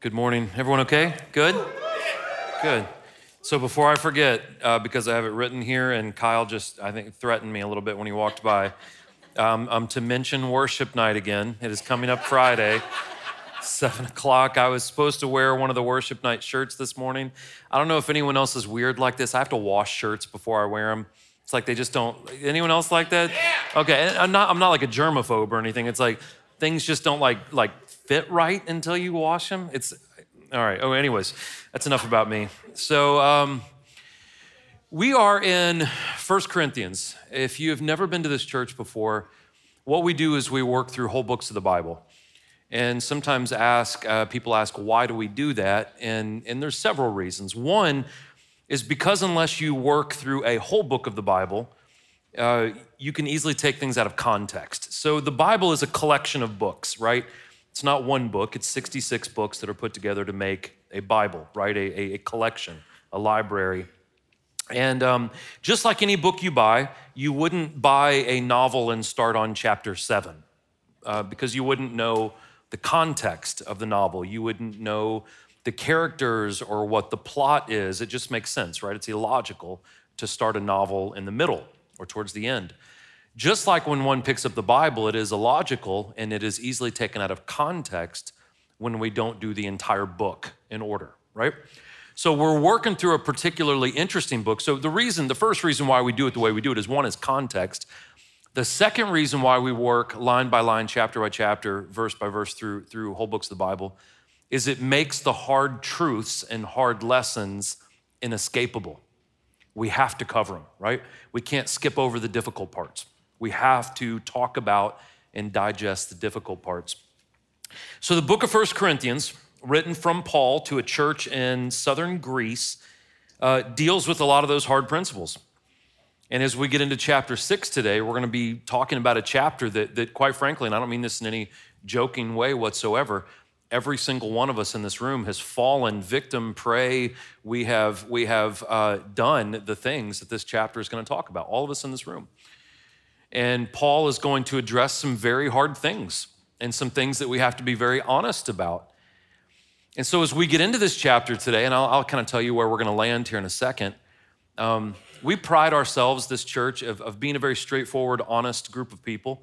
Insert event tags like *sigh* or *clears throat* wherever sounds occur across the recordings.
Good morning. Everyone okay? Good? Good. So before I forget, uh, because I have it written here, and Kyle just, I think, threatened me a little bit when he walked by, um, I'm to mention worship night again. It is coming up Friday, *laughs* 7 o'clock. I was supposed to wear one of the worship night shirts this morning. I don't know if anyone else is weird like this. I have to wash shirts before I wear them. It's like they just don't. Anyone else like that? Yeah. Okay, I'm not. I'm not like a germaphobe or anything. It's like things just don't like like fit right until you wash them. It's all right. Oh, anyways, that's enough about me. So, um, we are in First Corinthians. If you have never been to this church before, what we do is we work through whole books of the Bible. And sometimes ask uh, people ask why do we do that and and there's several reasons one is because unless you work through a whole book of the bible uh, you can easily take things out of context so the bible is a collection of books right it's not one book, it's 66 books that are put together to make a Bible, right? A, a, a collection, a library. And um, just like any book you buy, you wouldn't buy a novel and start on chapter seven uh, because you wouldn't know the context of the novel. You wouldn't know the characters or what the plot is. It just makes sense, right? It's illogical to start a novel in the middle or towards the end. Just like when one picks up the Bible, it is illogical and it is easily taken out of context when we don't do the entire book in order, right? So we're working through a particularly interesting book. So the reason, the first reason why we do it the way we do it is one is context. The second reason why we work line by line, chapter by chapter, verse by verse through through whole books of the Bible is it makes the hard truths and hard lessons inescapable. We have to cover them, right? We can't skip over the difficult parts. We have to talk about and digest the difficult parts. So, the book of First Corinthians, written from Paul to a church in southern Greece, uh, deals with a lot of those hard principles. And as we get into chapter six today, we're going to be talking about a chapter that, that, quite frankly, and I don't mean this in any joking way whatsoever, every single one of us in this room has fallen victim, prey. We have, we have uh, done the things that this chapter is going to talk about, all of us in this room. And Paul is going to address some very hard things and some things that we have to be very honest about. And so, as we get into this chapter today, and I'll, I'll kind of tell you where we're going to land here in a second, um, we pride ourselves, this church, of, of being a very straightforward, honest group of people.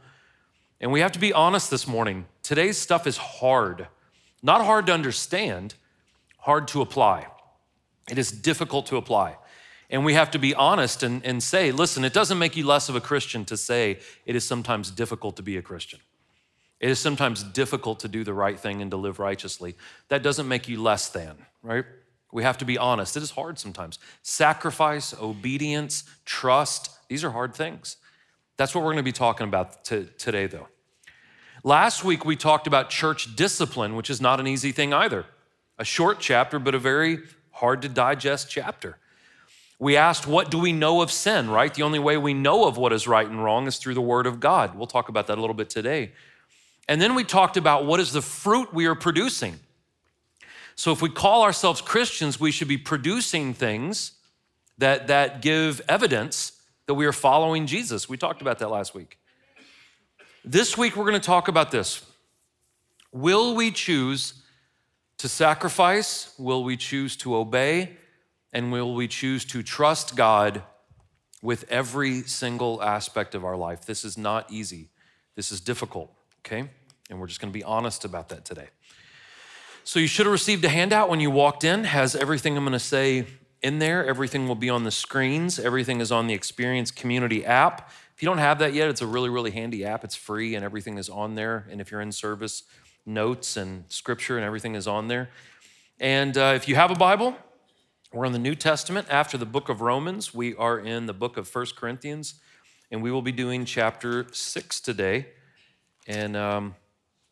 And we have to be honest this morning. Today's stuff is hard, not hard to understand, hard to apply. It is difficult to apply. And we have to be honest and, and say, listen, it doesn't make you less of a Christian to say it is sometimes difficult to be a Christian. It is sometimes difficult to do the right thing and to live righteously. That doesn't make you less than, right? We have to be honest. It is hard sometimes. Sacrifice, obedience, trust, these are hard things. That's what we're going to be talking about today, though. Last week, we talked about church discipline, which is not an easy thing either. A short chapter, but a very hard to digest chapter. We asked, What do we know of sin, right? The only way we know of what is right and wrong is through the Word of God. We'll talk about that a little bit today. And then we talked about what is the fruit we are producing. So if we call ourselves Christians, we should be producing things that, that give evidence that we are following Jesus. We talked about that last week. This week, we're going to talk about this. Will we choose to sacrifice? Will we choose to obey? And will we choose to trust God with every single aspect of our life? This is not easy. This is difficult, okay? And we're just to be honest about that today. So you should have received a handout when you walked in. Has everything I'm to say in there. Everything will be on the screens. Everything is on the Experience Community app. If you don't have that yet, it's a really, really handy app. It's free and everything is on there. And if you're in service, notes and scripture and everything is on there. And uh, if you have a Bible, we're in the New Testament after the book of Romans. We are in the book of First Corinthians, and we will be doing chapter six today. And um,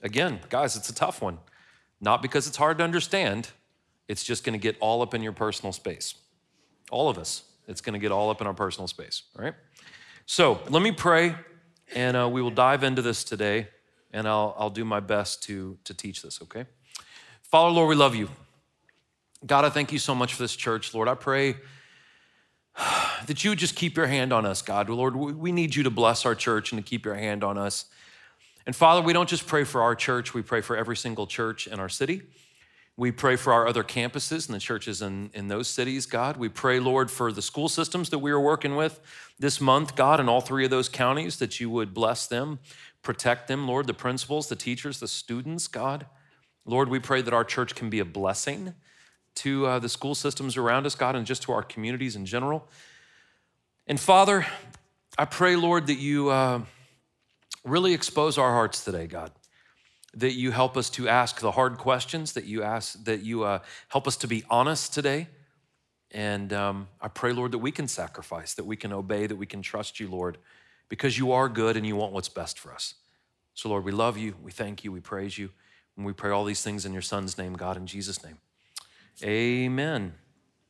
again, guys, it's a tough one. Not because it's hard to understand, it's just going to get all up in your personal space. All of us, it's going to get all up in our personal space, all right? So let me pray, and uh, we will dive into this today, and I'll, I'll do my best to, to teach this, okay? Father, Lord, we love you. God, I thank you so much for this church, Lord. I pray *sighs* that you would just keep your hand on us, God. Lord, we need you to bless our church and to keep your hand on us. And Father, we don't just pray for our church, we pray for every single church in our city. We pray for our other campuses and the churches in, in those cities, God. We pray, Lord, for the school systems that we are working with this month, God, in all three of those counties, that you would bless them, protect them, Lord, the principals, the teachers, the students, God. Lord, we pray that our church can be a blessing to uh, the school systems around us, God, and just to our communities in general. And Father, I pray, Lord, that you uh, really expose our hearts today, God. That you help us to ask the hard questions, that you ask, that you uh, help us to be honest today. And um, I pray, Lord, that we can sacrifice, that we can obey, that we can trust you, Lord, because you are good and you want what's best for us. So, Lord, we love you, we thank you, we praise you, and we pray all these things in your Son's name, God, in Jesus' name. Amen.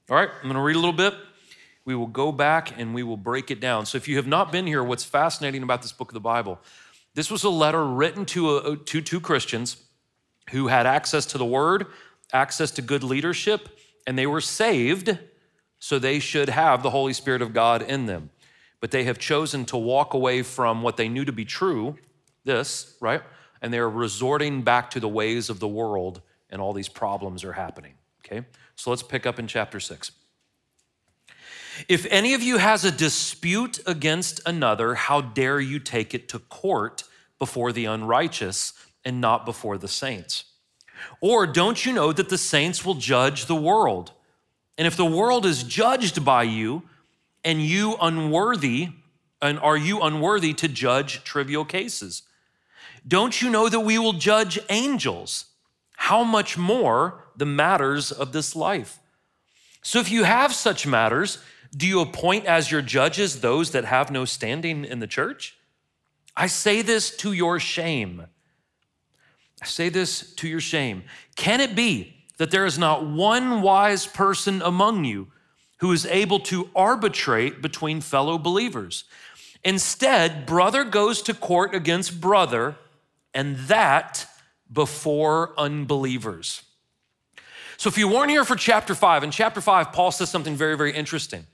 All right, I'm going to read a little bit. We will go back and we will break it down. So, if you have not been here, what's fascinating about this book of the Bible, this was a letter written to, a, to two Christians who had access to the word, access to good leadership, and they were saved, so they should have the Holy Spirit of God in them. But they have chosen to walk away from what they knew to be true, this, right? And they're resorting back to the ways of the world, and all these problems are happening. Okay, so let's pick up in chapter six. If any of you has a dispute against another, how dare you take it to court before the unrighteous and not before the saints? Or don't you know that the saints will judge the world? And if the world is judged by you, and you unworthy, and are you unworthy to judge trivial cases? Don't you know that we will judge angels? How much more the matters of this life? So if you have such matters, do you appoint as your judges those that have no standing in the church? I say this to your shame. I say this to your shame. Can it be that there is not one wise person among you who is able to arbitrate between fellow believers? Instead, brother goes to court against brother, and that before unbelievers. So, if you weren't here for chapter five, in chapter five, Paul says something very, very interesting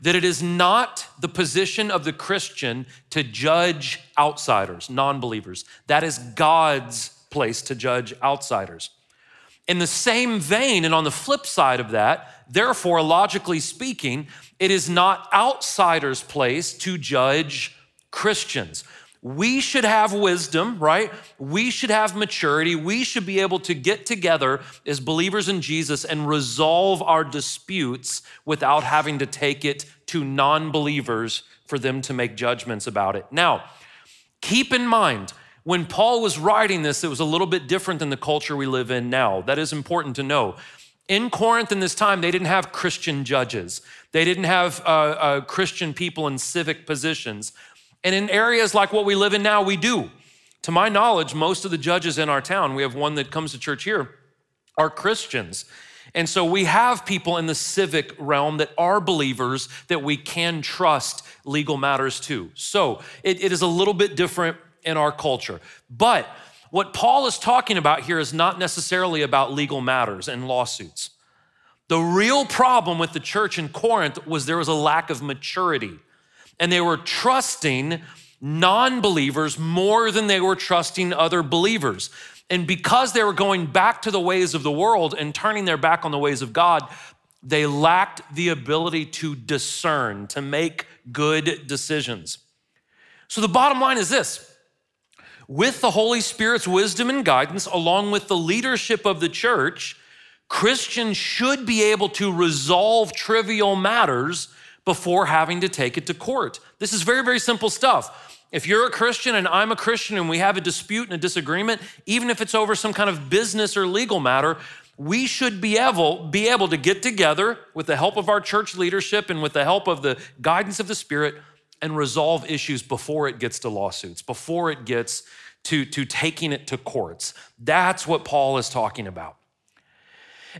that it is not the position of the Christian to judge outsiders, non believers. That is God's place to judge outsiders. In the same vein, and on the flip side of that, therefore, logically speaking, it is not outsiders' place to judge Christians we should have wisdom, right? We should have maturity. We should be able to get together as believers in Jesus and resolve our disputes without having to take it to non believers for them to make judgments about it. Now, keep in mind, when Paul was writing this, it was a little bit different than the culture we live in now. That is important to know. In Corinth in this time, they didn't have Christian judges. They didn't have uh, uh, Christian people in civic positions. And in areas like what we live in now, we do. To my knowledge, most of the judges in our town, we have one that comes to church here, are Christians. And so we have people in the civic realm that are believers that we can trust legal matters to. So it, it is a little bit different in our culture. But what Paul is talking about here is not necessarily about legal matters and lawsuits. The real problem with the church in Corinth was there was a lack of maturity and they were trusting non believers more than they were trusting other believers. And because they were going back to the ways of the world and turning their back on the ways of God, they lacked the ability to discern, to make good decisions. So the bottom line is this with the Holy Spirit's wisdom and guidance, along with the leadership of the church, Christians should be able to resolve trivial matters before having to take it to court. This is very, very simple stuff. If you're a Christian and I'm a Christian and we have a dispute and a disagreement, even if it's over some kind of business or legal matter, we should be able, be able to get together with the help of our church leadership and with the help of the guidance of the Spirit and resolve issues before it gets to lawsuits, before it gets to, to taking it to courts. That's what Paul is talking about.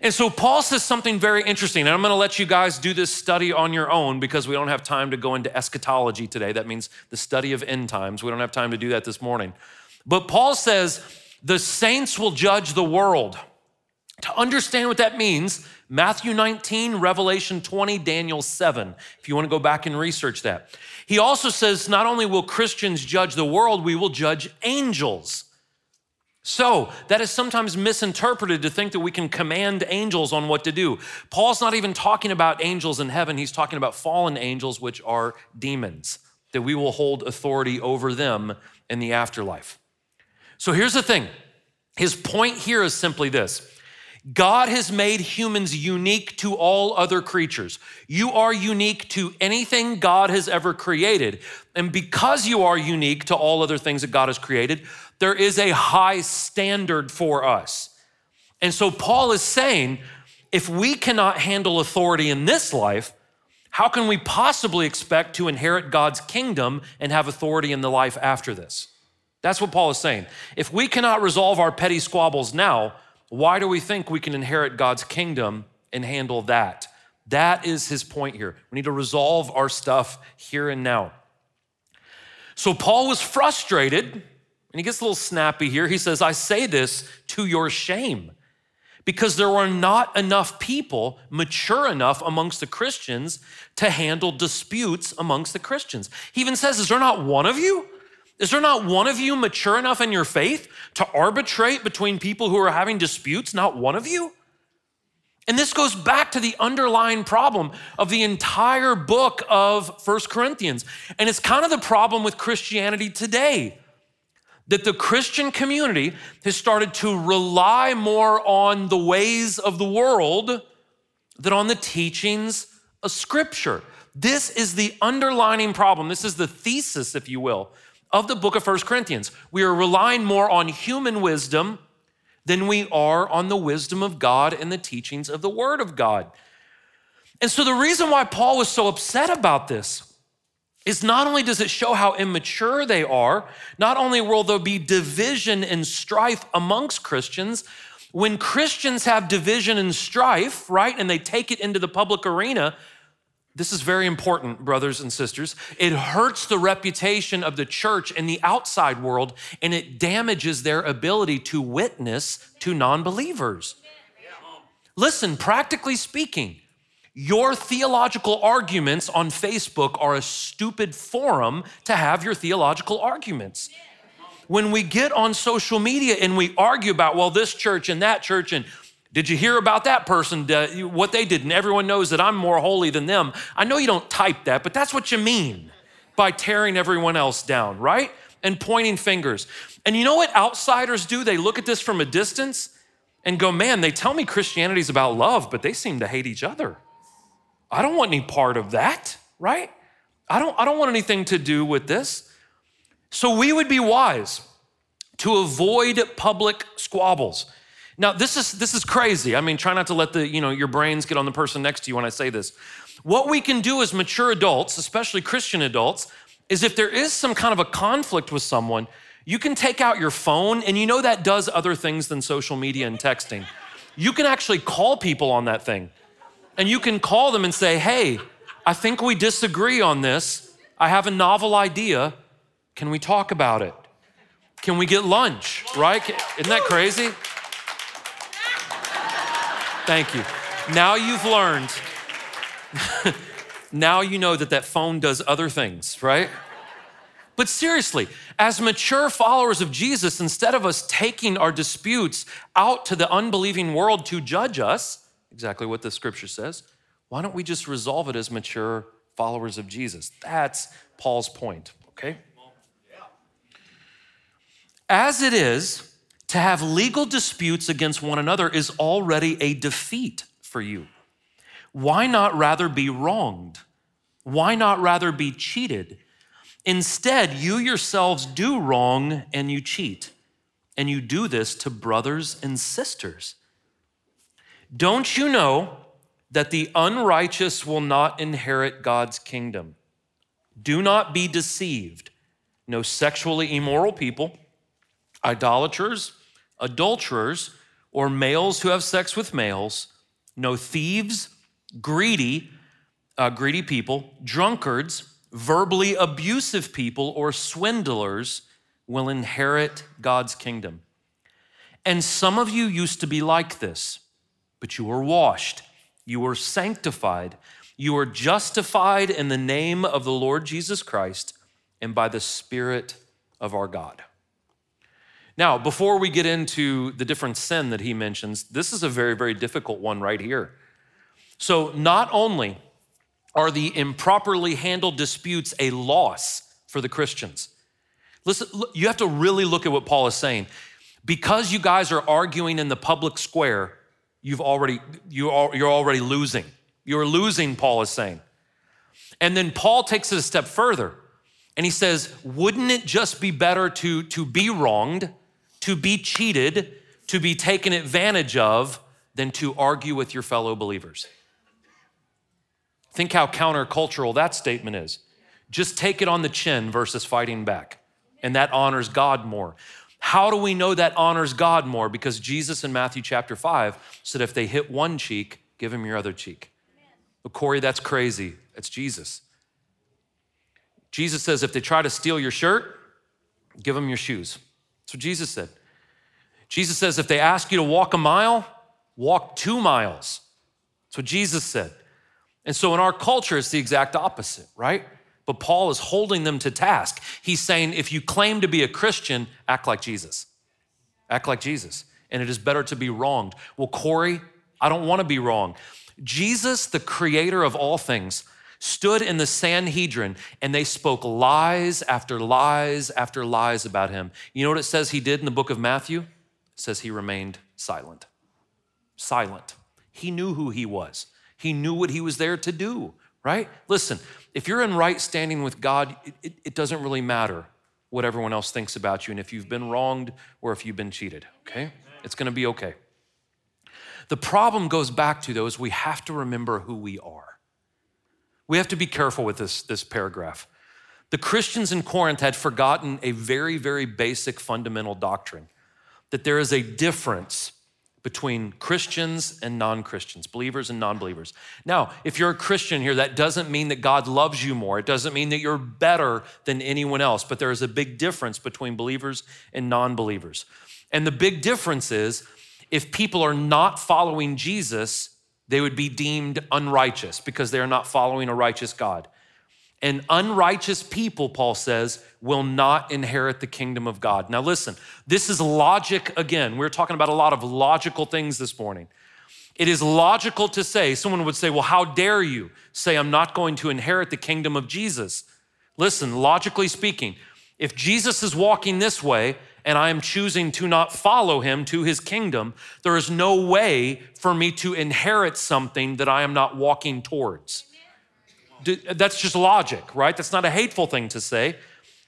And so Paul says something very interesting, and I'm gonna let you guys do this study on your own because we don't have time to go into eschatology today. That means the study of end times. We don't have time to do that this morning. But Paul says the saints will judge the world. To understand what that means, Matthew 19, Revelation 20, Daniel 7, if you wanna go back and research that. He also says not only will Christians judge the world, we will judge angels. So, that is sometimes misinterpreted to think that we can command angels on what to do. Paul's not even talking about angels in heaven, he's talking about fallen angels, which are demons, that we will hold authority over them in the afterlife. So, here's the thing his point here is simply this God has made humans unique to all other creatures. You are unique to anything God has ever created. And because you are unique to all other things that God has created, there is a high standard for us. And so Paul is saying if we cannot handle authority in this life, how can we possibly expect to inherit God's kingdom and have authority in the life after this? That's what Paul is saying. If we cannot resolve our petty squabbles now, why do we think we can inherit God's kingdom and handle that? That is his point here. We need to resolve our stuff here and now. So Paul was frustrated and he gets a little snappy here. He says, I say this to your shame because there were not enough people mature enough amongst the Christians to handle disputes amongst the Christians. He even says, Is there not one of you? Is there not one of you mature enough in your faith to arbitrate between people who are having disputes? Not one of you? And this goes back to the underlying problem of the entire book of First Corinthians. And it's kind of the problem with Christianity today that the Christian community has started to rely more on the ways of the world than on the teachings of Scripture. This is the underlining problem. This is the thesis, if you will, of the book of First Corinthians. We are relying more on human wisdom than we are on the wisdom of God and the teachings of the Word of God. And so, the reason why Paul was so upset about this is not only does it show how immature they are, not only will there be division and strife amongst Christians, when Christians have division and strife, right, and they take it into the public arena, this is very important, brothers and sisters. It hurts the reputation of the church in the outside world and it damages their ability to witness to non believers. Listen, practically speaking, your theological arguments on Facebook are a stupid forum to have your theological arguments. When we get on social media and we argue about, well, this church and that church, and did you hear about that person, what they did? And everyone knows that I'm more holy than them. I know you don't type that, but that's what you mean by tearing everyone else down, right? And pointing fingers. And you know what outsiders do? They look at this from a distance and go, man, they tell me Christianity's about love, but they seem to hate each other. I don't want any part of that, right? I don't, I don't want anything to do with this. So we would be wise to avoid public squabbles. Now, this is this is crazy. I mean, try not to let the, you know, your brains get on the person next to you when I say this. What we can do as mature adults, especially Christian adults, is if there is some kind of a conflict with someone, you can take out your phone, and you know that does other things than social media and texting. You can actually call people on that thing and you can call them and say, hey, I think we disagree on this. I have a novel idea. Can we talk about it? Can we get lunch, right? Isn't that crazy? Thank you. Now you've learned. *laughs* now you know that that phone does other things, right? But seriously, as mature followers of Jesus, instead of us taking our disputes out to the unbelieving world to judge us, exactly what the scripture says. Why don't we just resolve it as mature followers of Jesus? That's Paul's point, okay? As it is, to have legal disputes against one another is already a defeat for you. Why not rather be wronged? Why not rather be cheated? Instead, you yourselves do wrong and you cheat. And you do this to brothers and sisters. Don't you know that the unrighteous will not inherit God's kingdom? Do not be deceived. No sexually immoral people, idolaters, adulterers, or males who have sex with males, no thieves, greedy, uh, greedy people, drunkards, verbally abusive people, or swindlers will inherit God's kingdom. And some of you used to be like this but you were washed, you were sanctified, you were justified in the name of the Lord Jesus Christ and by the Spirit of our God. Now, before we get into the different sin that he mentions, this is a very, very difficult one right here. So, not only are the improperly handled disputes a loss for the Christians, listen, you have to really look at what Paul is saying. Because you guys are arguing in the public square, you've already, you are, you're already losing. You're losing, Paul is saying. And then Paul takes it a step further and he says, Wouldn't it just be better to, to be wronged? to be cheated, to be taken advantage of, than to argue with your fellow believers. Think how countercultural that statement is. Just take it on the chin versus fighting back. And that honors God more. How do we know that honors God more? Because Jesus in Matthew chapter 5 said, if they hit one cheek, give him your other cheek. But Corey, that's crazy. It's Jesus. Jesus says, if they try to steal your shirt, give them your shoes. That's what Jesus said. Jesus says, if they ask you to walk a mile, walk two miles. That's what Jesus said. And so in our culture, it's the exact opposite, right? But Paul is holding them to task. He's saying, if you claim to be a Christian, act like Jesus. Act like Jesus. And it is better to be wronged. Well, Corey, I don't want to be wrong. Jesus, the creator of all things, stood in the Sanhedrin and they spoke lies after lies after lies about him. You know what it says he did in the book of Matthew? It says he remained silent. Silent. He knew who he was, he knew what he was there to do, right? Listen, if you're in right standing with God, it, it, it doesn't really matter what everyone else thinks about you and if you've been wronged or if you've been cheated, okay? It's gonna be okay. The problem goes back to, though, is we have to remember who we are. We have to be careful with this, this paragraph. The Christians in Corinth had forgotten a very, very basic fundamental doctrine that there is a difference between Christians and non Christians, believers and non believers. Now, if you're a Christian here, that doesn't mean that God loves you more. It doesn't mean that you're better than anyone else, but there is a big difference between believers and non believers. And the big difference is if people are not following Jesus, they would be deemed unrighteous because they are not following a righteous God. And unrighteous people, Paul says, will not inherit the kingdom of God. Now, listen, this is logic again. We're talking about a lot of logical things this morning. It is logical to say, someone would say, Well, how dare you say I'm not going to inherit the kingdom of Jesus? Listen, logically speaking, if Jesus is walking this way and I am choosing to not follow him to his kingdom, there is no way for me to inherit something that I am not walking towards. That's just logic, right? That's not a hateful thing to say.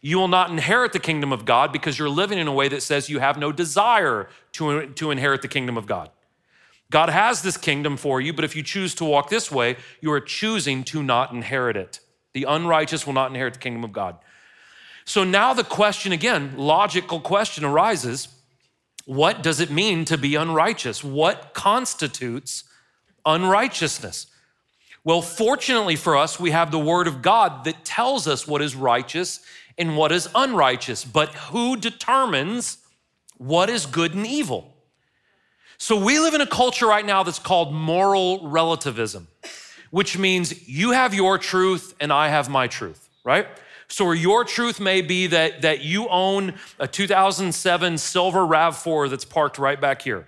You will not inherit the kingdom of God because you're living in a way that says you have no desire to, to inherit the kingdom of God. God has this kingdom for you, but if you choose to walk this way, you are choosing to not inherit it. The unrighteous will not inherit the kingdom of God. So now the question again, logical question arises what does it mean to be unrighteous? What constitutes unrighteousness? Well, fortunately for us, we have the Word of God that tells us what is righteous and what is unrighteous. But who determines what is good and evil? So we live in a culture right now that's called moral relativism, which means you have your truth and I have my truth, right? So your truth may be that, that you own a 2007 silver RAV4 that's parked right back here.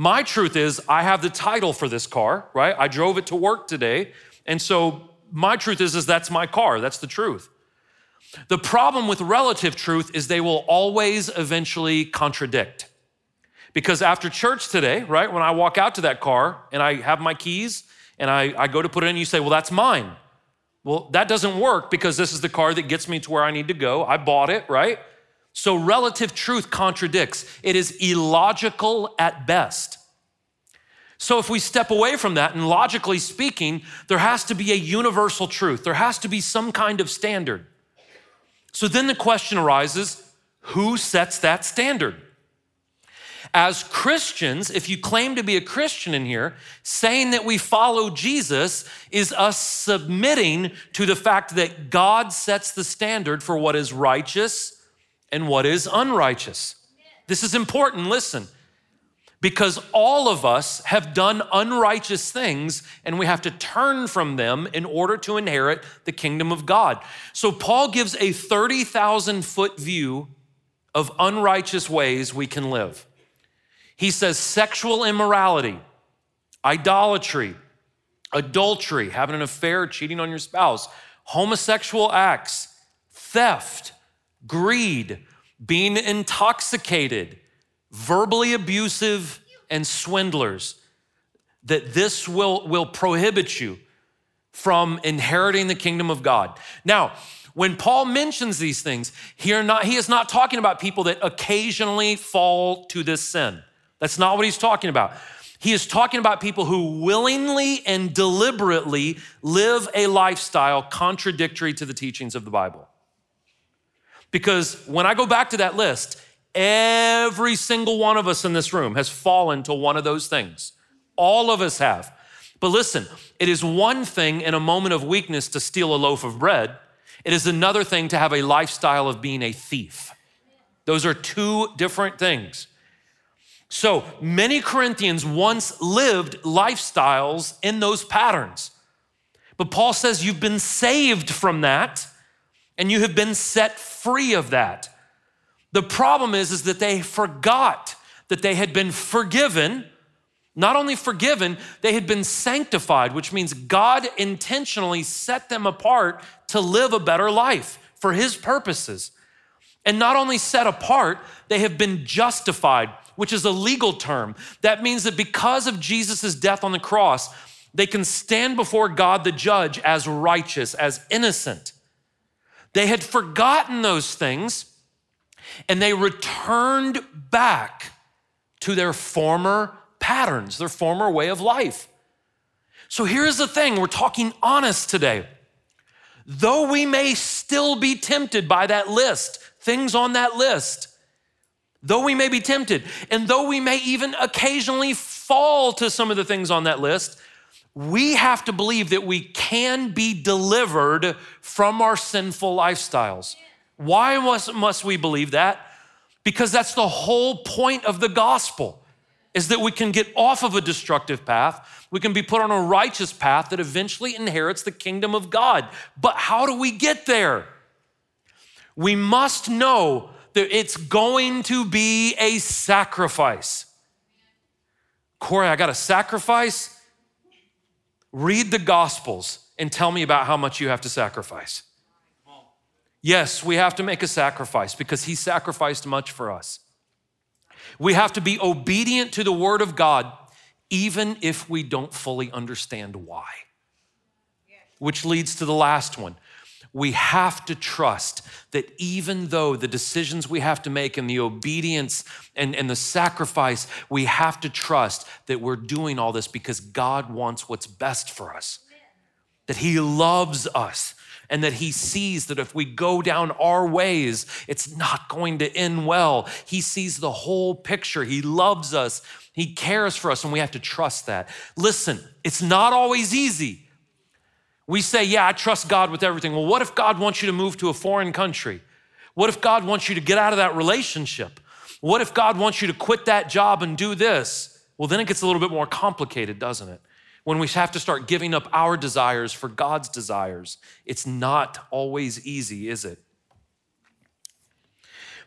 My truth is I have the title for this car, right? I drove it to work today. And so my truth is, is that's my car. That's the truth. The problem with relative truth is they will always eventually contradict. Because after church today, right, when I walk out to that car and I have my keys and I, I go to put it in, you say, well, that's mine. Well, that doesn't work because this is the car that gets me to where I need to go. I bought it, right? So relative truth contradicts. It is illogical at best. So if we step away from that, and logically speaking, there has to be a universal truth, there has to be some kind of standard. So then the question arises who sets that standard? As Christians, if you claim to be a Christian in here, saying that we follow Jesus is us submitting to the fact that God sets the standard for what is righteous and what is unrighteous. This is important, listen, because all of us have done unrighteous things and we have to turn from them in order to inherit the kingdom of God. So Paul gives a 30,000 foot view of unrighteous ways we can live. He says sexual immorality, idolatry, adultery, having an affair, cheating on your spouse, homosexual acts, theft, greed, being intoxicated, verbally abusive, and swindlers. That this will, will prohibit you from inheriting the kingdom of God. Now, when Paul mentions these things, he, not, he is not talking about people that occasionally fall to this sin. That's not what he's talking about. He is talking about people who willingly and deliberately live a lifestyle contradictory to the teachings of the Bible. Because when I go back to that list, every single one of us in this room has fallen to one of those things. All of us have. But listen, it is one thing in a moment of weakness to steal a loaf of bread, it is another thing to have a lifestyle of being a thief. Those are two different things. So many Corinthians once lived lifestyles in those patterns. But Paul says you've been saved from that and you have been set free of that. The problem is, is that they forgot that they had been forgiven. Not only forgiven, they had been sanctified, which means God intentionally set them apart to live a better life for His purposes. And not only set apart, they have been justified, which is a legal term. That means that because of Jesus' death on the cross, they can stand before God the judge as righteous, as innocent. They had forgotten those things and they returned back to their former patterns, their former way of life. So here's the thing we're talking honest today. Though we may still be tempted by that list, things on that list, though we may be tempted, and though we may even occasionally fall to some of the things on that list, we have to believe that we can be delivered from our sinful lifestyles. Why must, must we believe that? Because that's the whole point of the gospel is that we can get off of a destructive path. We can be put on a righteous path that eventually inherits the kingdom of God. But how do we get there? We must know that it's going to be a sacrifice. Corey, I got a sacrifice? Read the Gospels and tell me about how much you have to sacrifice. Yes, we have to make a sacrifice because He sacrificed much for us. We have to be obedient to the Word of God, even if we don't fully understand why. Which leads to the last one we have to trust that even though the decisions we have to make and the obedience and, and the sacrifice, we have to trust that we're doing all this because God wants what's best for us, that He loves us. And that he sees that if we go down our ways, it's not going to end well. He sees the whole picture. He loves us. He cares for us, and we have to trust that. Listen, it's not always easy. We say, Yeah, I trust God with everything. Well, what if God wants you to move to a foreign country? What if God wants you to get out of that relationship? What if God wants you to quit that job and do this? Well, then it gets a little bit more complicated, doesn't it? When we have to start giving up our desires for God's desires, it's not always easy, is it?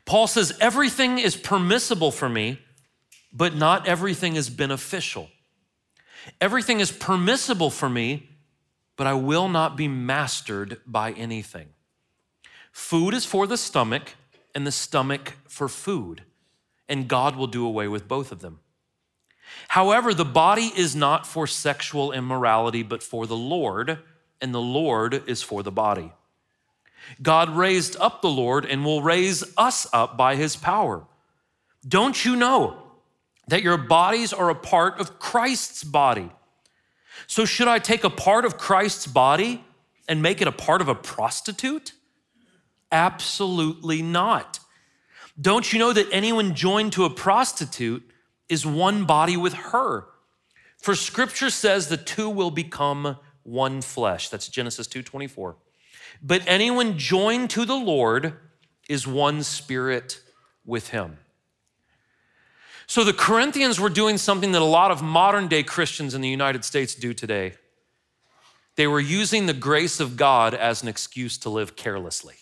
Paul says, Everything is permissible for me, but not everything is beneficial. Everything is permissible for me, but I will not be mastered by anything. Food is for the stomach, and the stomach for food, and God will do away with both of them. However, the body is not for sexual immorality, but for the Lord, and the Lord is for the body. God raised up the Lord and will raise us up by his power. Don't you know that your bodies are a part of Christ's body? So, should I take a part of Christ's body and make it a part of a prostitute? Absolutely not. Don't you know that anyone joined to a prostitute is one body with her? For scripture says the two will become one flesh. That's Genesis 2:24. But anyone joined to the Lord is one spirit with him. So the Corinthians were doing something that a lot of modern day Christians in the United States do today. They were using the grace of God as an excuse to live carelessly.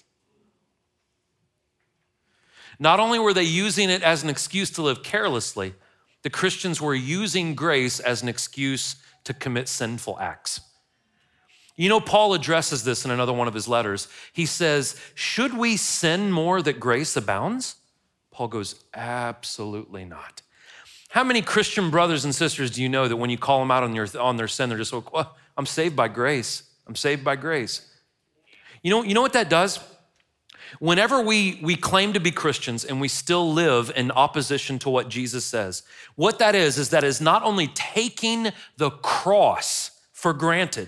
Not only were they using it as an excuse to live carelessly, the Christians were using grace as an excuse to commit sinful acts. You know, Paul addresses this in another one of his letters. He says, Should we sin more that grace abounds? Paul goes, Absolutely not. How many Christian brothers and sisters do you know that when you call them out on, your, on their sin, they're just like, well, I'm saved by grace. I'm saved by grace. You know, you know what that does? Whenever we, we claim to be Christians and we still live in opposition to what Jesus says, what that is, is that is not only taking the cross for granted,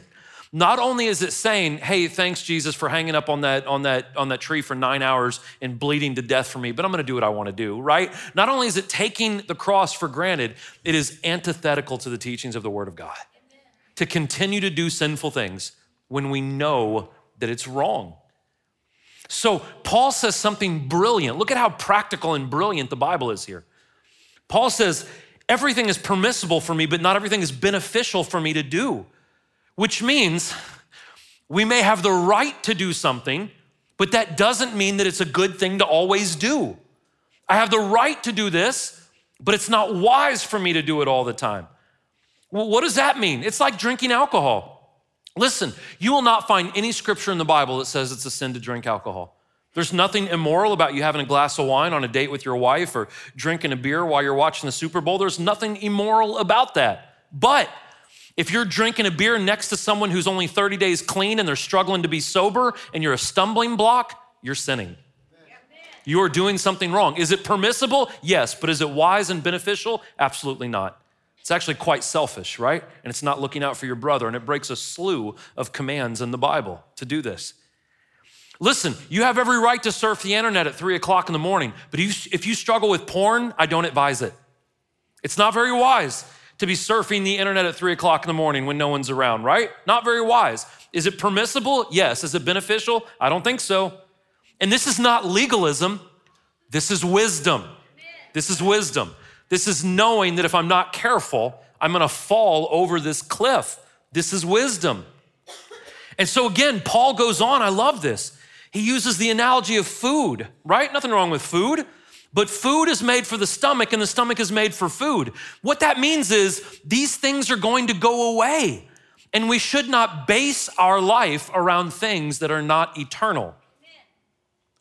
not only is it saying, hey, thanks, Jesus, for hanging up on that, on that, on that tree for nine hours and bleeding to death for me, but I'm gonna do what I wanna do, right? Not only is it taking the cross for granted, it is antithetical to the teachings of the Word of God. Amen. To continue to do sinful things when we know that it's wrong. So Paul says something brilliant. Look at how practical and brilliant the Bible is here. Paul says, everything is permissible for me, but not everything is beneficial for me to do which means we may have the right to do something, but that doesn't mean that it's a good thing to always do. I have the right to do this, but it's not wise for me to do it all the time. Well, what does that mean? It's like drinking alcohol. Listen, you will not find any scripture in the Bible that says it's a sin to drink alcohol. There's nothing immoral about you having a glass of wine on a date with your wife or drinking a beer while you're watching the Super Bowl. There's nothing immoral about that. But if you're drinking a beer next to someone who's only 30 days clean and they're struggling to be sober and you're a stumbling block, you're sinning. You are doing something wrong. Is it permissible? Yes. But is it wise and beneficial? Absolutely not. It's actually quite selfish, right? And it's not looking out for your brother. And it breaks a slew of commands in the Bible to do this. Listen, you have every right to surf the internet at three o'clock in the morning, but if you struggle with porn, I don't advise it. It's not very wise to be surfing the internet at three o'clock in the morning when no one's around, right? Not very wise. Is it permissible? Yes. Is it beneficial? I don't think so. And this is not legalism, this is wisdom. This is wisdom. This is knowing that if I'm not careful, I'm gonna fall over this cliff. This is wisdom. And so again, Paul goes on, I love this. He uses the analogy of food, right? Nothing wrong with food. But food is made for the stomach and the stomach is made for food. What that means is these things are going to go away. And we should not base our life around things that are not eternal.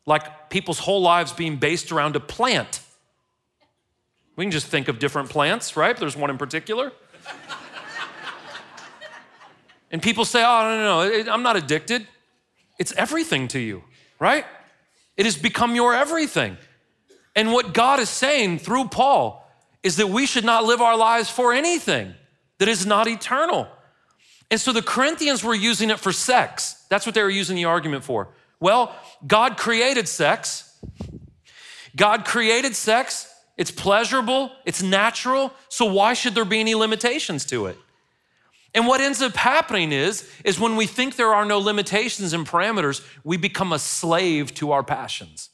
Like people's whole lives being based around a plant. We can just think of different plants, right? There's one in particular. *laughs* and people say, oh, no, no, no, I'm not addicted. It's everything to you, right? It has become your everything. And what God is saying through Paul is that we should not live our lives for anything that is not eternal. And so the Corinthians were using it for sex. That's what they were using the argument for. Well, God created sex. God created sex. It's pleasurable, it's natural. So why should there be any limitations to it? And what ends up happening is is when we think there are no limitations and parameters, we become a slave to our passions.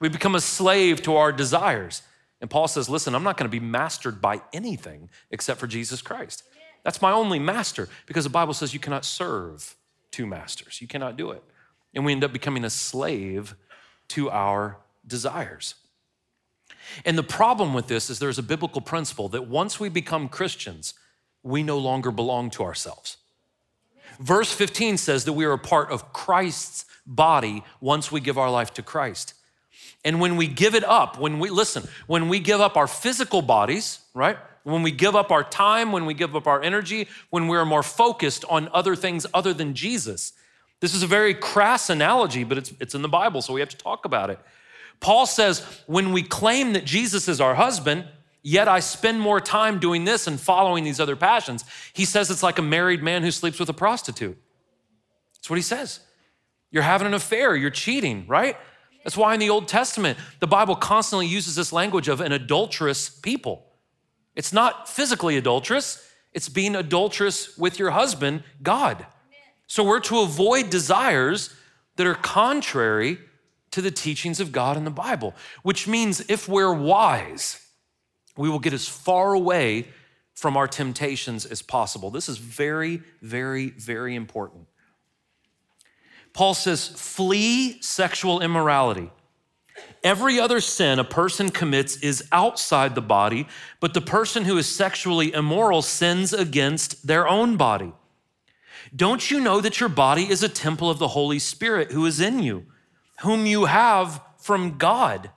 We become a slave to our desires. And Paul says, listen, I'm not going to be mastered by anything except for Jesus Christ. That's my only master because the Bible says you cannot serve two masters. You cannot do it. And we end up becoming a slave to our desires. And the problem with this is there's a biblical principle that once we become Christians, we no longer belong to ourselves. Verse 15 says that we are a part of Christ's body once we give our life to Christ. And when we give it up, when we, listen, when we give up our physical bodies, right? When we give up our time, when we give up our energy, when we're more focused on other things other than Jesus. This is a very crass analogy, but it's, it's in the Bible, so we have to talk about it. Paul says, when we claim that Jesus is our husband, yet I spend more time doing this and following these other passions, he says it's like a married man who sleeps with a prostitute. That's what he says. You're having an affair, you're cheating, right? That's why in the Old Testament, the Bible constantly uses this language of an adulterous people. It's not physically adulterous, it's being adulterous with your husband, God. So we're to avoid desires that are contrary to the teachings of God in the Bible, which means if we're wise, we will get as far away from our temptations as possible. This is very, very, very important. Paul says, flee sexual immorality. Every other sin a person commits is outside the body, but the person who is sexually immoral sins against their own body. Don't you know that your body is a temple of the Holy Spirit who is in you, whom you have from God,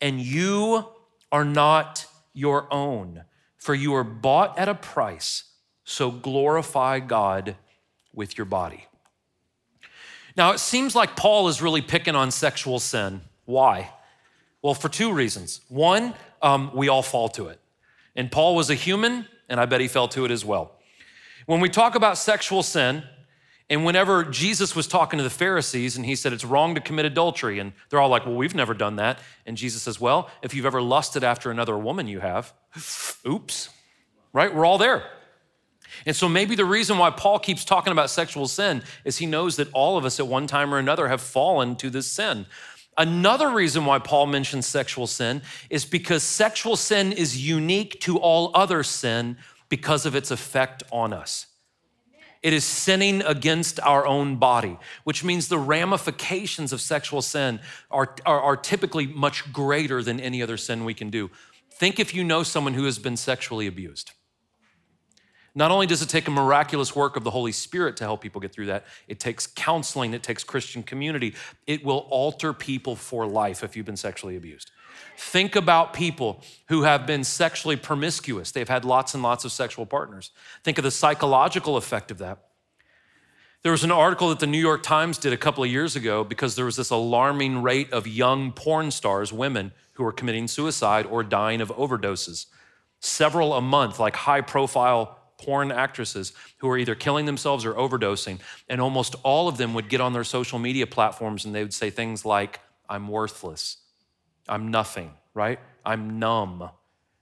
and you are not your own, for you are bought at a price, so glorify God with your body. Now, it seems like Paul is really picking on sexual sin. Why? Well, for two reasons. One, um, we all fall to it. And Paul was a human, and I bet he fell to it as well. When we talk about sexual sin, and whenever Jesus was talking to the Pharisees and he said it's wrong to commit adultery, and they're all like, Well, we've never done that. And Jesus says, Well, if you've ever lusted after another woman, you have. *sighs* Oops, right? We're all there. And so maybe the reason why Paul keeps talking about sexual sin is he knows that all of us at one time or another have fallen to this sin. Another reason why Paul mentions sexual sin is because sexual sin is unique to all other sin because of its effect on us. It is sinning against our own body, which means the ramifications of sexual sin are, are, are, typically much greater than any other sin we can do. Think if you know someone who has been sexually abused. Not only does it take a miraculous work of the Holy Spirit to help people get through that, it takes counseling, it takes Christian community. It will alter people for life if you've been sexually abused. Think about people who have been sexually promiscuous. They've had lots and lots of sexual partners. Think of the psychological effect of that. There was an article that the New York Times did a couple of years ago because there was this alarming rate of young porn stars, women, who were committing suicide or dying of overdoses. Several a month, like high profile porn actresses who are either killing themselves or overdosing. And almost all of them would get on their social media platforms and they would say things like, I'm worthless. I'm nothing, right? I'm numb.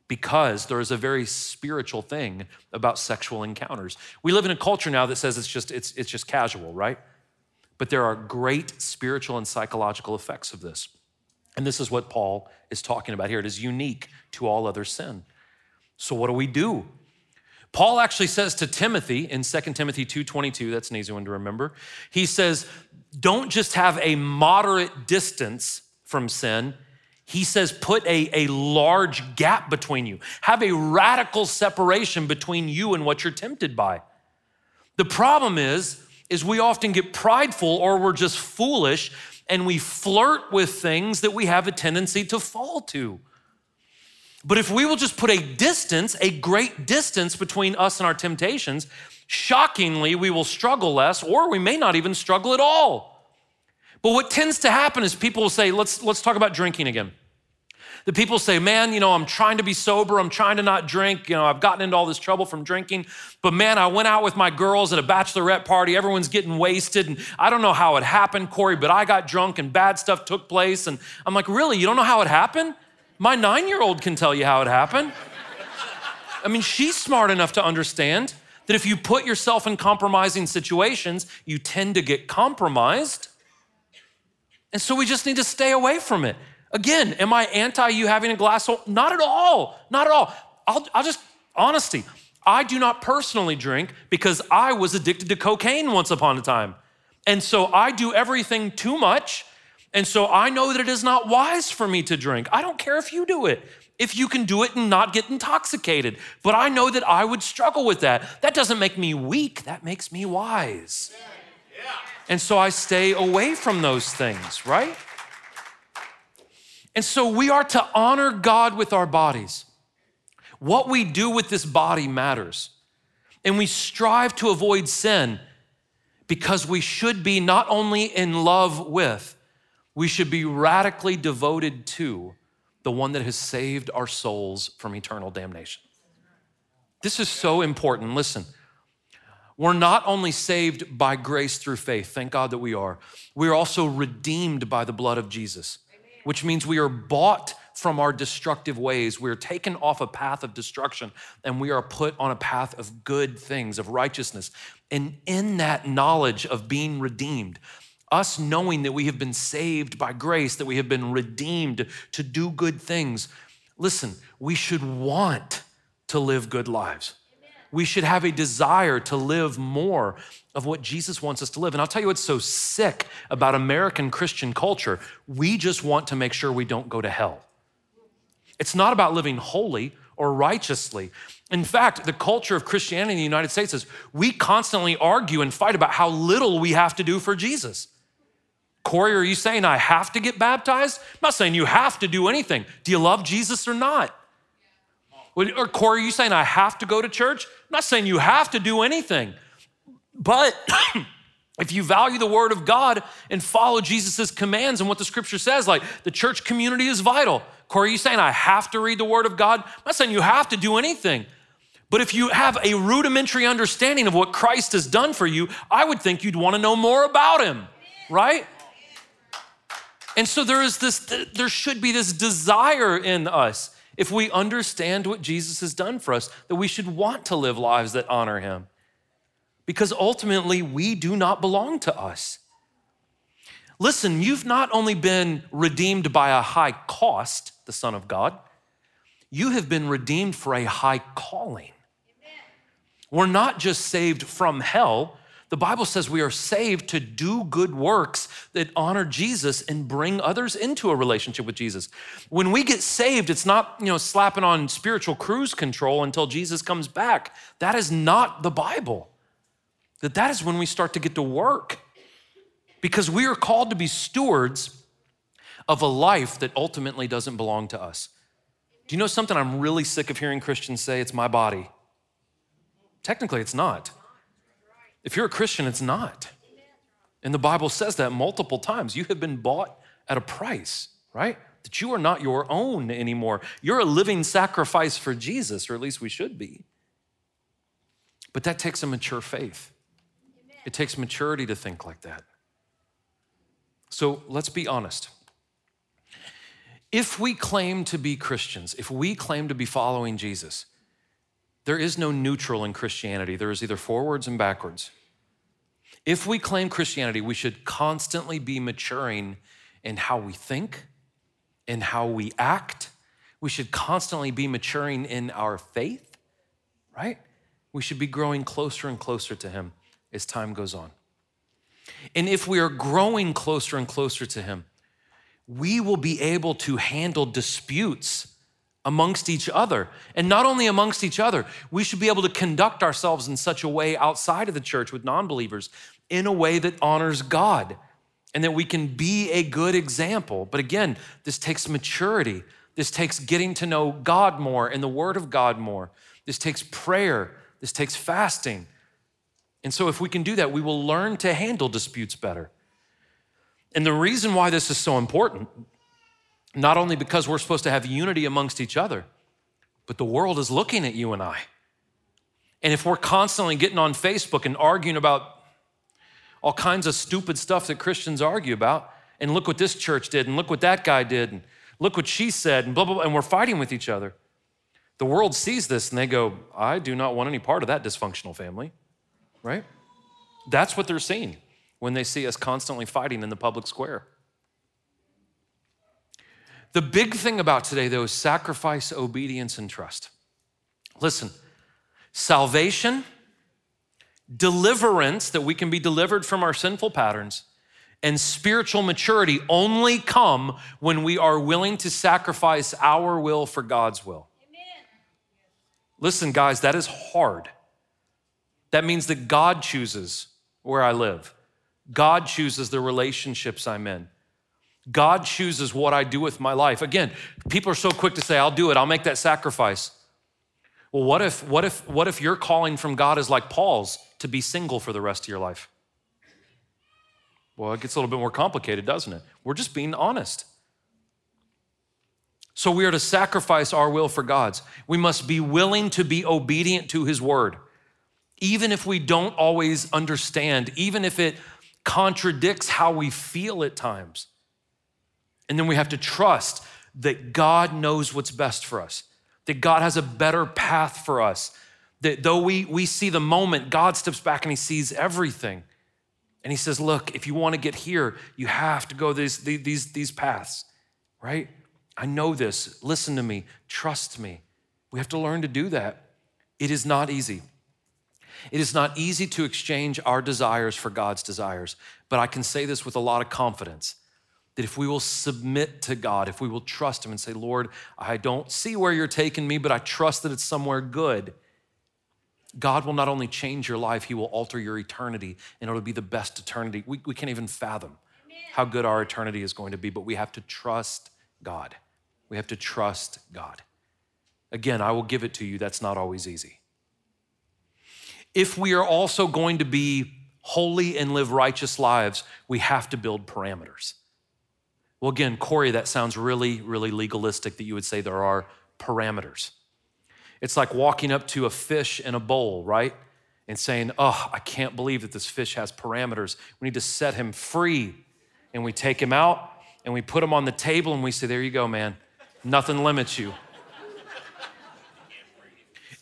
Because there is a very spiritual thing about sexual encounters. We live in a culture now that says it's just, it's, it's just casual, right? But there are great spiritual and psychological effects of this. And this is what Paul is talking about here. It is unique to all other sin. So, what do we do? Paul actually says to Timothy in 2 Timothy 2:22, that's an easy one to remember. He says, "Don't just have a moderate distance from sin, he says, put a, a large gap between you. Have a radical separation between you and what you're tempted by. The problem is, is we often get prideful or we're just foolish and we flirt with things that we have a tendency to fall to. But if we will just put a distance, a great distance between us and our temptations, shockingly, we will struggle less, or we may not even struggle at all. But what tends to happen is people will say, let's, let's talk about drinking again. The people say, man, you know, I'm trying to be sober. I'm trying to not drink. You know, I've gotten into all this trouble from drinking. But man, I went out with my girls at a bachelorette party. Everyone's getting wasted. And I don't know how it happened, Corey, but I got drunk and bad stuff took place. And I'm like, really? You don't know how it happened? My nine year old can tell you how it happened. I mean, she's smart enough to understand that if you put yourself in compromising situations, you tend to get compromised. And so we just need to stay away from it. Again, am I anti you having a glass of? Not at all. Not at all. I'll, I'll just, honesty, I do not personally drink because I was addicted to cocaine once upon a time. And so I do everything too much. And so I know that it is not wise for me to drink. I don't care if you do it, if you can do it and not get intoxicated. But I know that I would struggle with that. That doesn't make me weak, that makes me wise. And so I stay away from those things, right? And so we are to honor God with our bodies. What we do with this body matters. And we strive to avoid sin because we should be not only in love with, we should be radically devoted to the one that has saved our souls from eternal damnation. This is so important. Listen, we're not only saved by grace through faith, thank God that we are, we are also redeemed by the blood of Jesus, which means we are bought from our destructive ways. We are taken off a path of destruction and we are put on a path of good things, of righteousness. And in that knowledge of being redeemed, us knowing that we have been saved by grace, that we have been redeemed to do good things, listen, we should want to live good lives. We should have a desire to live more of what Jesus wants us to live. And I'll tell you what's so sick about American Christian culture. We just want to make sure we don't go to hell. It's not about living holy or righteously. In fact, the culture of Christianity in the United States is we constantly argue and fight about how little we have to do for Jesus. Corey, are you saying I have to get baptized? I'm not saying you have to do anything. Do you love Jesus or not? Or Corey, are you saying I have to go to church? I'm not saying you have to do anything. But *clears throat* if you value the word of God and follow Jesus' commands and what the scripture says, like the church community is vital. Corey, are you saying I have to read the word of God? I'm not saying you have to do anything. But if you have a rudimentary understanding of what Christ has done for you, I would think you'd want to know more about him, right? And so there is this, there should be this desire in us if we understand what Jesus has done for us, that we should want to live lives that honor him. Because ultimately, we do not belong to us. Listen, you've not only been redeemed by a high cost, the Son of God, you have been redeemed for a high calling. Amen. We're not just saved from hell. The Bible says we are saved to do good works that honor Jesus and bring others into a relationship with Jesus. When we get saved, it's not, you know, slapping on spiritual cruise control until Jesus comes back. That is not the Bible. That that is when we start to get to work. Because we are called to be stewards of a life that ultimately doesn't belong to us. Do you know something I'm really sick of hearing Christians say? It's my body. Technically, it's not. If you're a Christian, it's not. And the Bible says that multiple times. You have been bought at a price, right? That you are not your own anymore. You're a living sacrifice for Jesus, or at least we should be. But that takes a mature faith. It takes maturity to think like that. So let's be honest. If we claim to be Christians, if we claim to be following Jesus, there is no neutral in Christianity. There is either forwards and backwards. If we claim Christianity, we should constantly be maturing in how we think, in how we act. We should constantly be maturing in our faith, right? We should be growing closer and closer to Him as time goes on. And if we are growing closer and closer to Him, we will be able to handle disputes amongst each other. And not only amongst each other, we should be able to conduct ourselves in such a way outside of the church with non believers in a way that honors God and that we can be a good example. But again, this takes maturity. This takes getting to know God more and the Word of God more. This takes prayer. This takes fasting. And so, if we can do that, we will learn to handle disputes better. And the reason why this is so important, not only because we're supposed to have unity amongst each other, but the world is looking at you and I. And if we're constantly getting on Facebook and arguing about all kinds of stupid stuff that Christians argue about, and look what this church did, and look what that guy did, and look what she said, and blah, blah, blah, and we're fighting with each other. The world sees this and they go, I do not want any part of that dysfunctional family, right? That's what they're seeing when they see us constantly fighting in the public square. The big thing about today, though, is sacrifice, obedience, and trust. Listen, salvation, deliverance, that we can be delivered from our sinful patterns, and spiritual maturity only come when we are willing to sacrifice our will for God's will. Amen. Listen, guys, that is hard. That means that God chooses where I live. God chooses the relationships I'm in. God chooses what I do with my life. Again, people are so quick to say, I'll do it, I'll make that sacrifice. Well, what if, what if, what if your calling from God is like Paul's to be single for the rest of your life? Well, it gets a little bit more complicated, doesn't it? We're just being honest. So we are to sacrifice our will for God's. We must be willing to be obedient to his word, even if we don't always understand, even if it contradicts how we feel at times. And then we have to trust that God knows what's best for us, that God has a better path for us, that though we, we see the moment, God steps back and he sees everything. And he says, Look, if you want to get here, you have to go these, these, these paths, right? I know this. Listen to me. Trust me. We have to learn to do that. It is not easy. It is not easy to exchange our desires for God's desires, but I can say this with a lot of confidence that if we will submit to God, if we will trust Him and say, Lord, I don't see where you're taking me, but I trust that it's somewhere good, God will not only change your life, He will alter your eternity, and it'll be the best eternity. We, we can't even fathom Amen. how good our eternity is going to be, but we have to trust God. We have to trust God. Again, I will give it to you, that's not always easy. If we are also going to be holy and live righteous lives, we have to build parameters. Well, again, Corey, that sounds really, really legalistic that you would say there are parameters. It's like walking up to a fish in a bowl, right? And saying, Oh, I can't believe that this fish has parameters. We need to set him free. And we take him out and we put him on the table and we say, There you go, man. Nothing limits you.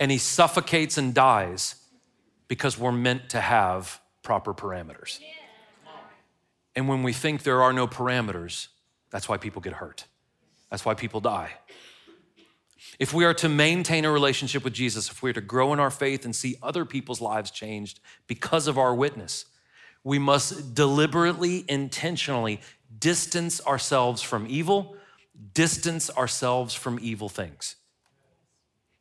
And he suffocates and dies because we're meant to have proper parameters. And when we think there are no parameters, that's why people get hurt. That's why people die. If we are to maintain a relationship with Jesus, if we are to grow in our faith and see other people's lives changed because of our witness, we must deliberately, intentionally distance ourselves from evil, distance ourselves from evil things.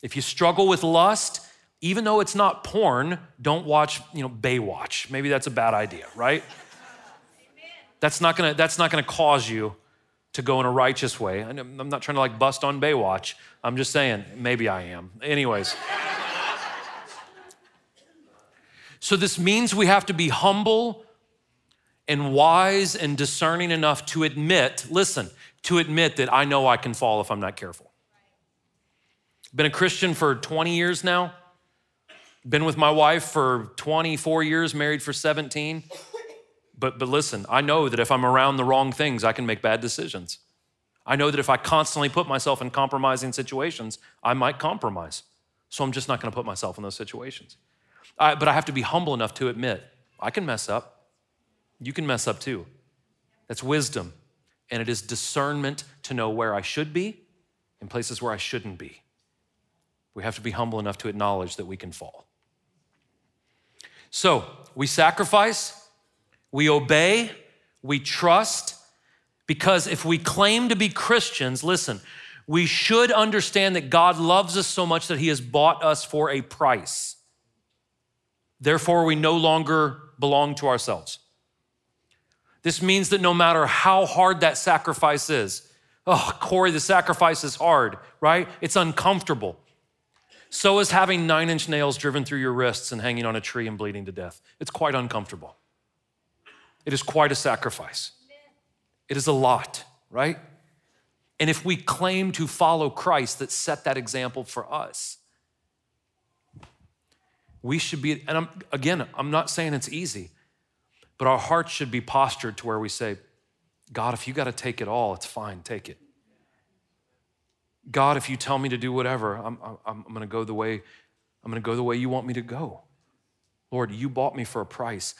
If you struggle with lust, even though it's not porn, don't watch, you know, Baywatch. Maybe that's a bad idea, right? That's not gonna, that's not gonna cause you to go in a righteous way. I'm not trying to like bust on Baywatch. I'm just saying, maybe I am. Anyways. *laughs* so this means we have to be humble and wise and discerning enough to admit, listen, to admit that I know I can fall if I'm not careful. Been a Christian for 20 years now. Been with my wife for 24 years, married for 17. But, but listen, I know that if I'm around the wrong things, I can make bad decisions. I know that if I constantly put myself in compromising situations, I might compromise. So I'm just not going to put myself in those situations. I, but I have to be humble enough to admit I can mess up. You can mess up too. That's wisdom. And it is discernment to know where I should be and places where I shouldn't be. We have to be humble enough to acknowledge that we can fall. So we sacrifice, we obey, we trust, because if we claim to be Christians, listen, we should understand that God loves us so much that He has bought us for a price. Therefore, we no longer belong to ourselves. This means that no matter how hard that sacrifice is, oh, Corey, the sacrifice is hard, right? It's uncomfortable. So is having nine inch nails driven through your wrists and hanging on a tree and bleeding to death. It's quite uncomfortable. It is quite a sacrifice. It is a lot, right? And if we claim to follow Christ that set that example for us, we should be, and I'm, again, I'm not saying it's easy, but our hearts should be postured to where we say, God, if you got to take it all, it's fine, take it. God, if you tell me to do whatever, I'm, I'm, I'm going to go the way I'm going to go the way you want me to go. Lord, you bought me for a price.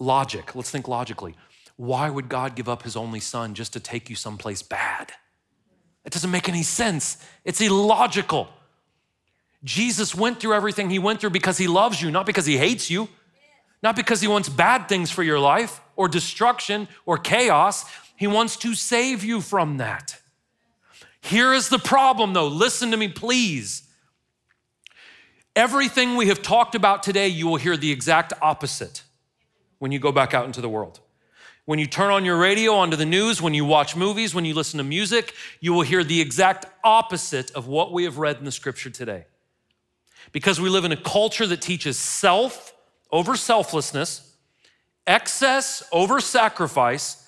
Logic, let's think logically. Why would God give up his only son just to take you someplace bad? It doesn't make any sense. It's illogical. Jesus went through everything he went through because he loves you, not because he hates you, not because he wants bad things for your life or destruction or chaos. He wants to save you from that. Here is the problem, though. Listen to me, please. Everything we have talked about today, you will hear the exact opposite when you go back out into the world. When you turn on your radio, onto the news, when you watch movies, when you listen to music, you will hear the exact opposite of what we have read in the scripture today. Because we live in a culture that teaches self over selflessness, excess over sacrifice,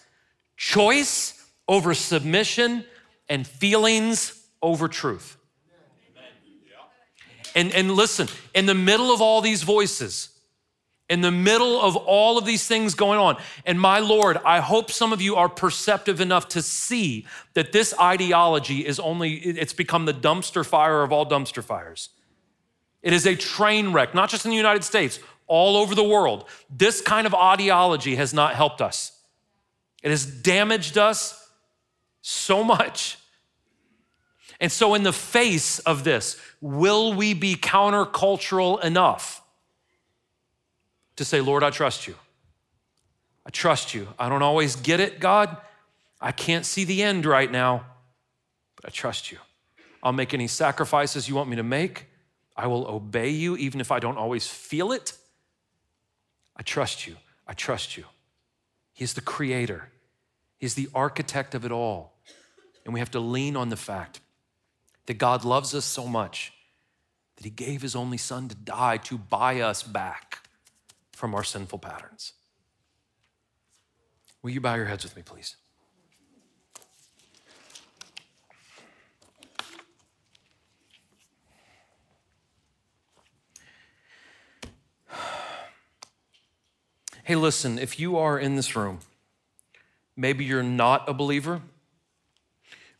choice over submission, and feelings over truth. And, and listen, in the middle of all these voices, in the middle of all of these things going on. And my Lord, I hope some of you are perceptive enough to see that this ideology is only, it's become the dumpster fire of all dumpster fires. It is a train wreck, not just in the United States, all over the world. This kind of ideology has not helped us. It has damaged us so much. And so, in the face of this, will we be countercultural enough? To say, Lord, I trust you. I trust you. I don't always get it, God. I can't see the end right now, but I trust you. I'll make any sacrifices you want me to make. I will obey you even if I don't always feel it. I trust you. I trust you. He's the creator, He's the architect of it all. And we have to lean on the fact that God loves us so much that He gave His only Son to die to buy us back from our sinful patterns. Will you bow your heads with me, please? *sighs* Hey, listen, if you are in this room, maybe you're not a believer,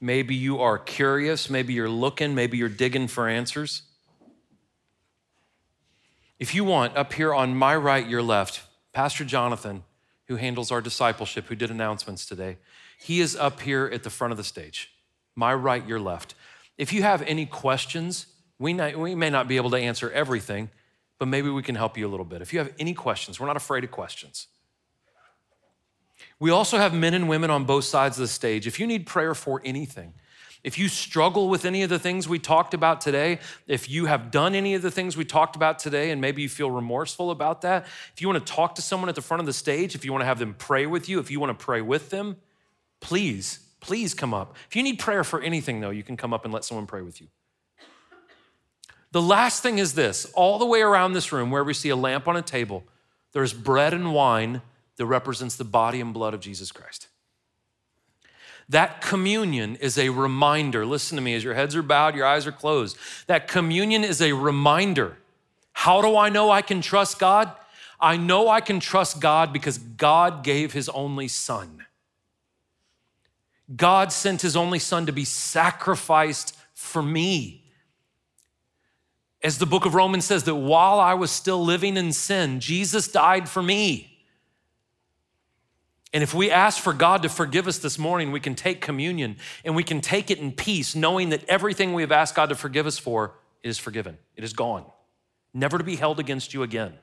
maybe you are curious, maybe you're looking, maybe you're digging for answers. If you want, up here on my right, your left, Pastor Jonathan, who handles our discipleship, who did announcements today, he is up here at the front of the stage. My right, your left. If you have any questions, we, we may not be able to answer everything but maybe we can help you a little bit. If you have any questions, we're not afraid of questions. We also have men and women on both sides of the stage. If you need prayer for anything, if you struggle with any of the things we talked about today, if you have done any of the things we talked about today and maybe you feel remorseful about that, if you want to talk to someone at the front of the stage, if you want to have them pray with you, if you want to pray with them, please, please come up. If you need prayer for anything, though, you can come up and let someone pray with you. The last thing is this all the way around this room, where we see a lamp on a table, there's bread and wine that represents the body and blood of Jesus Christ. That communion is a reminder. Listen to me as your heads are bowed, your eyes are closed. That communion is a reminder. How do I know I can trust God? I know I can trust God because God gave his only son. God sent his only son to be sacrificed for me. As the book of Romans says, that while I was still living in sin, Jesus died for me. And if we ask for God to forgive us this morning, we can take communion and we can take it in peace, knowing that everything we have asked God to forgive us for is forgiven. It is gone, never to be held against you again.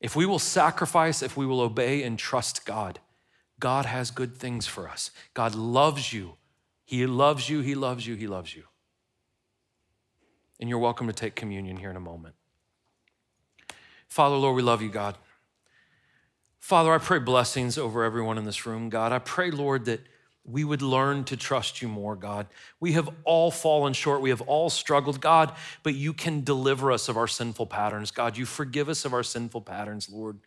If we will sacrifice, if we will obey and trust God, God has good things for us. God loves you. He loves you. He loves you. He loves you and you're welcome to take communion here in a moment. Father, Lord, we love you, God. Father, I pray blessings over everyone in this room, God. I pray, Lord, that we would learn to trust you more, God. We have all fallen short. We have all struggled, God, but you can deliver us of our sinful patterns, God. You forgive us of our sinful patterns, Lord.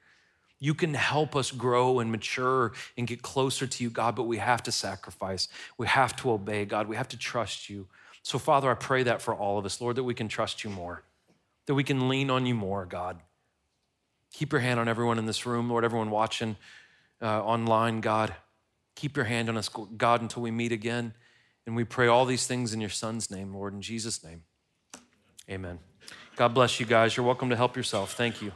You can help us grow and mature and get closer to you, God, but we have to sacrifice. We have to obey, God. We have to trust you. So, Father, I pray that for all of us, Lord, that we can trust you more, that we can lean on you more, God. Keep your hand on everyone in this room, Lord, everyone watching uh, online, God. Keep your hand on us, God, until we meet again. And we pray all these things in your Son's name, Lord, in Jesus' name. Amen. God bless you guys. You're welcome to help yourself. Thank you.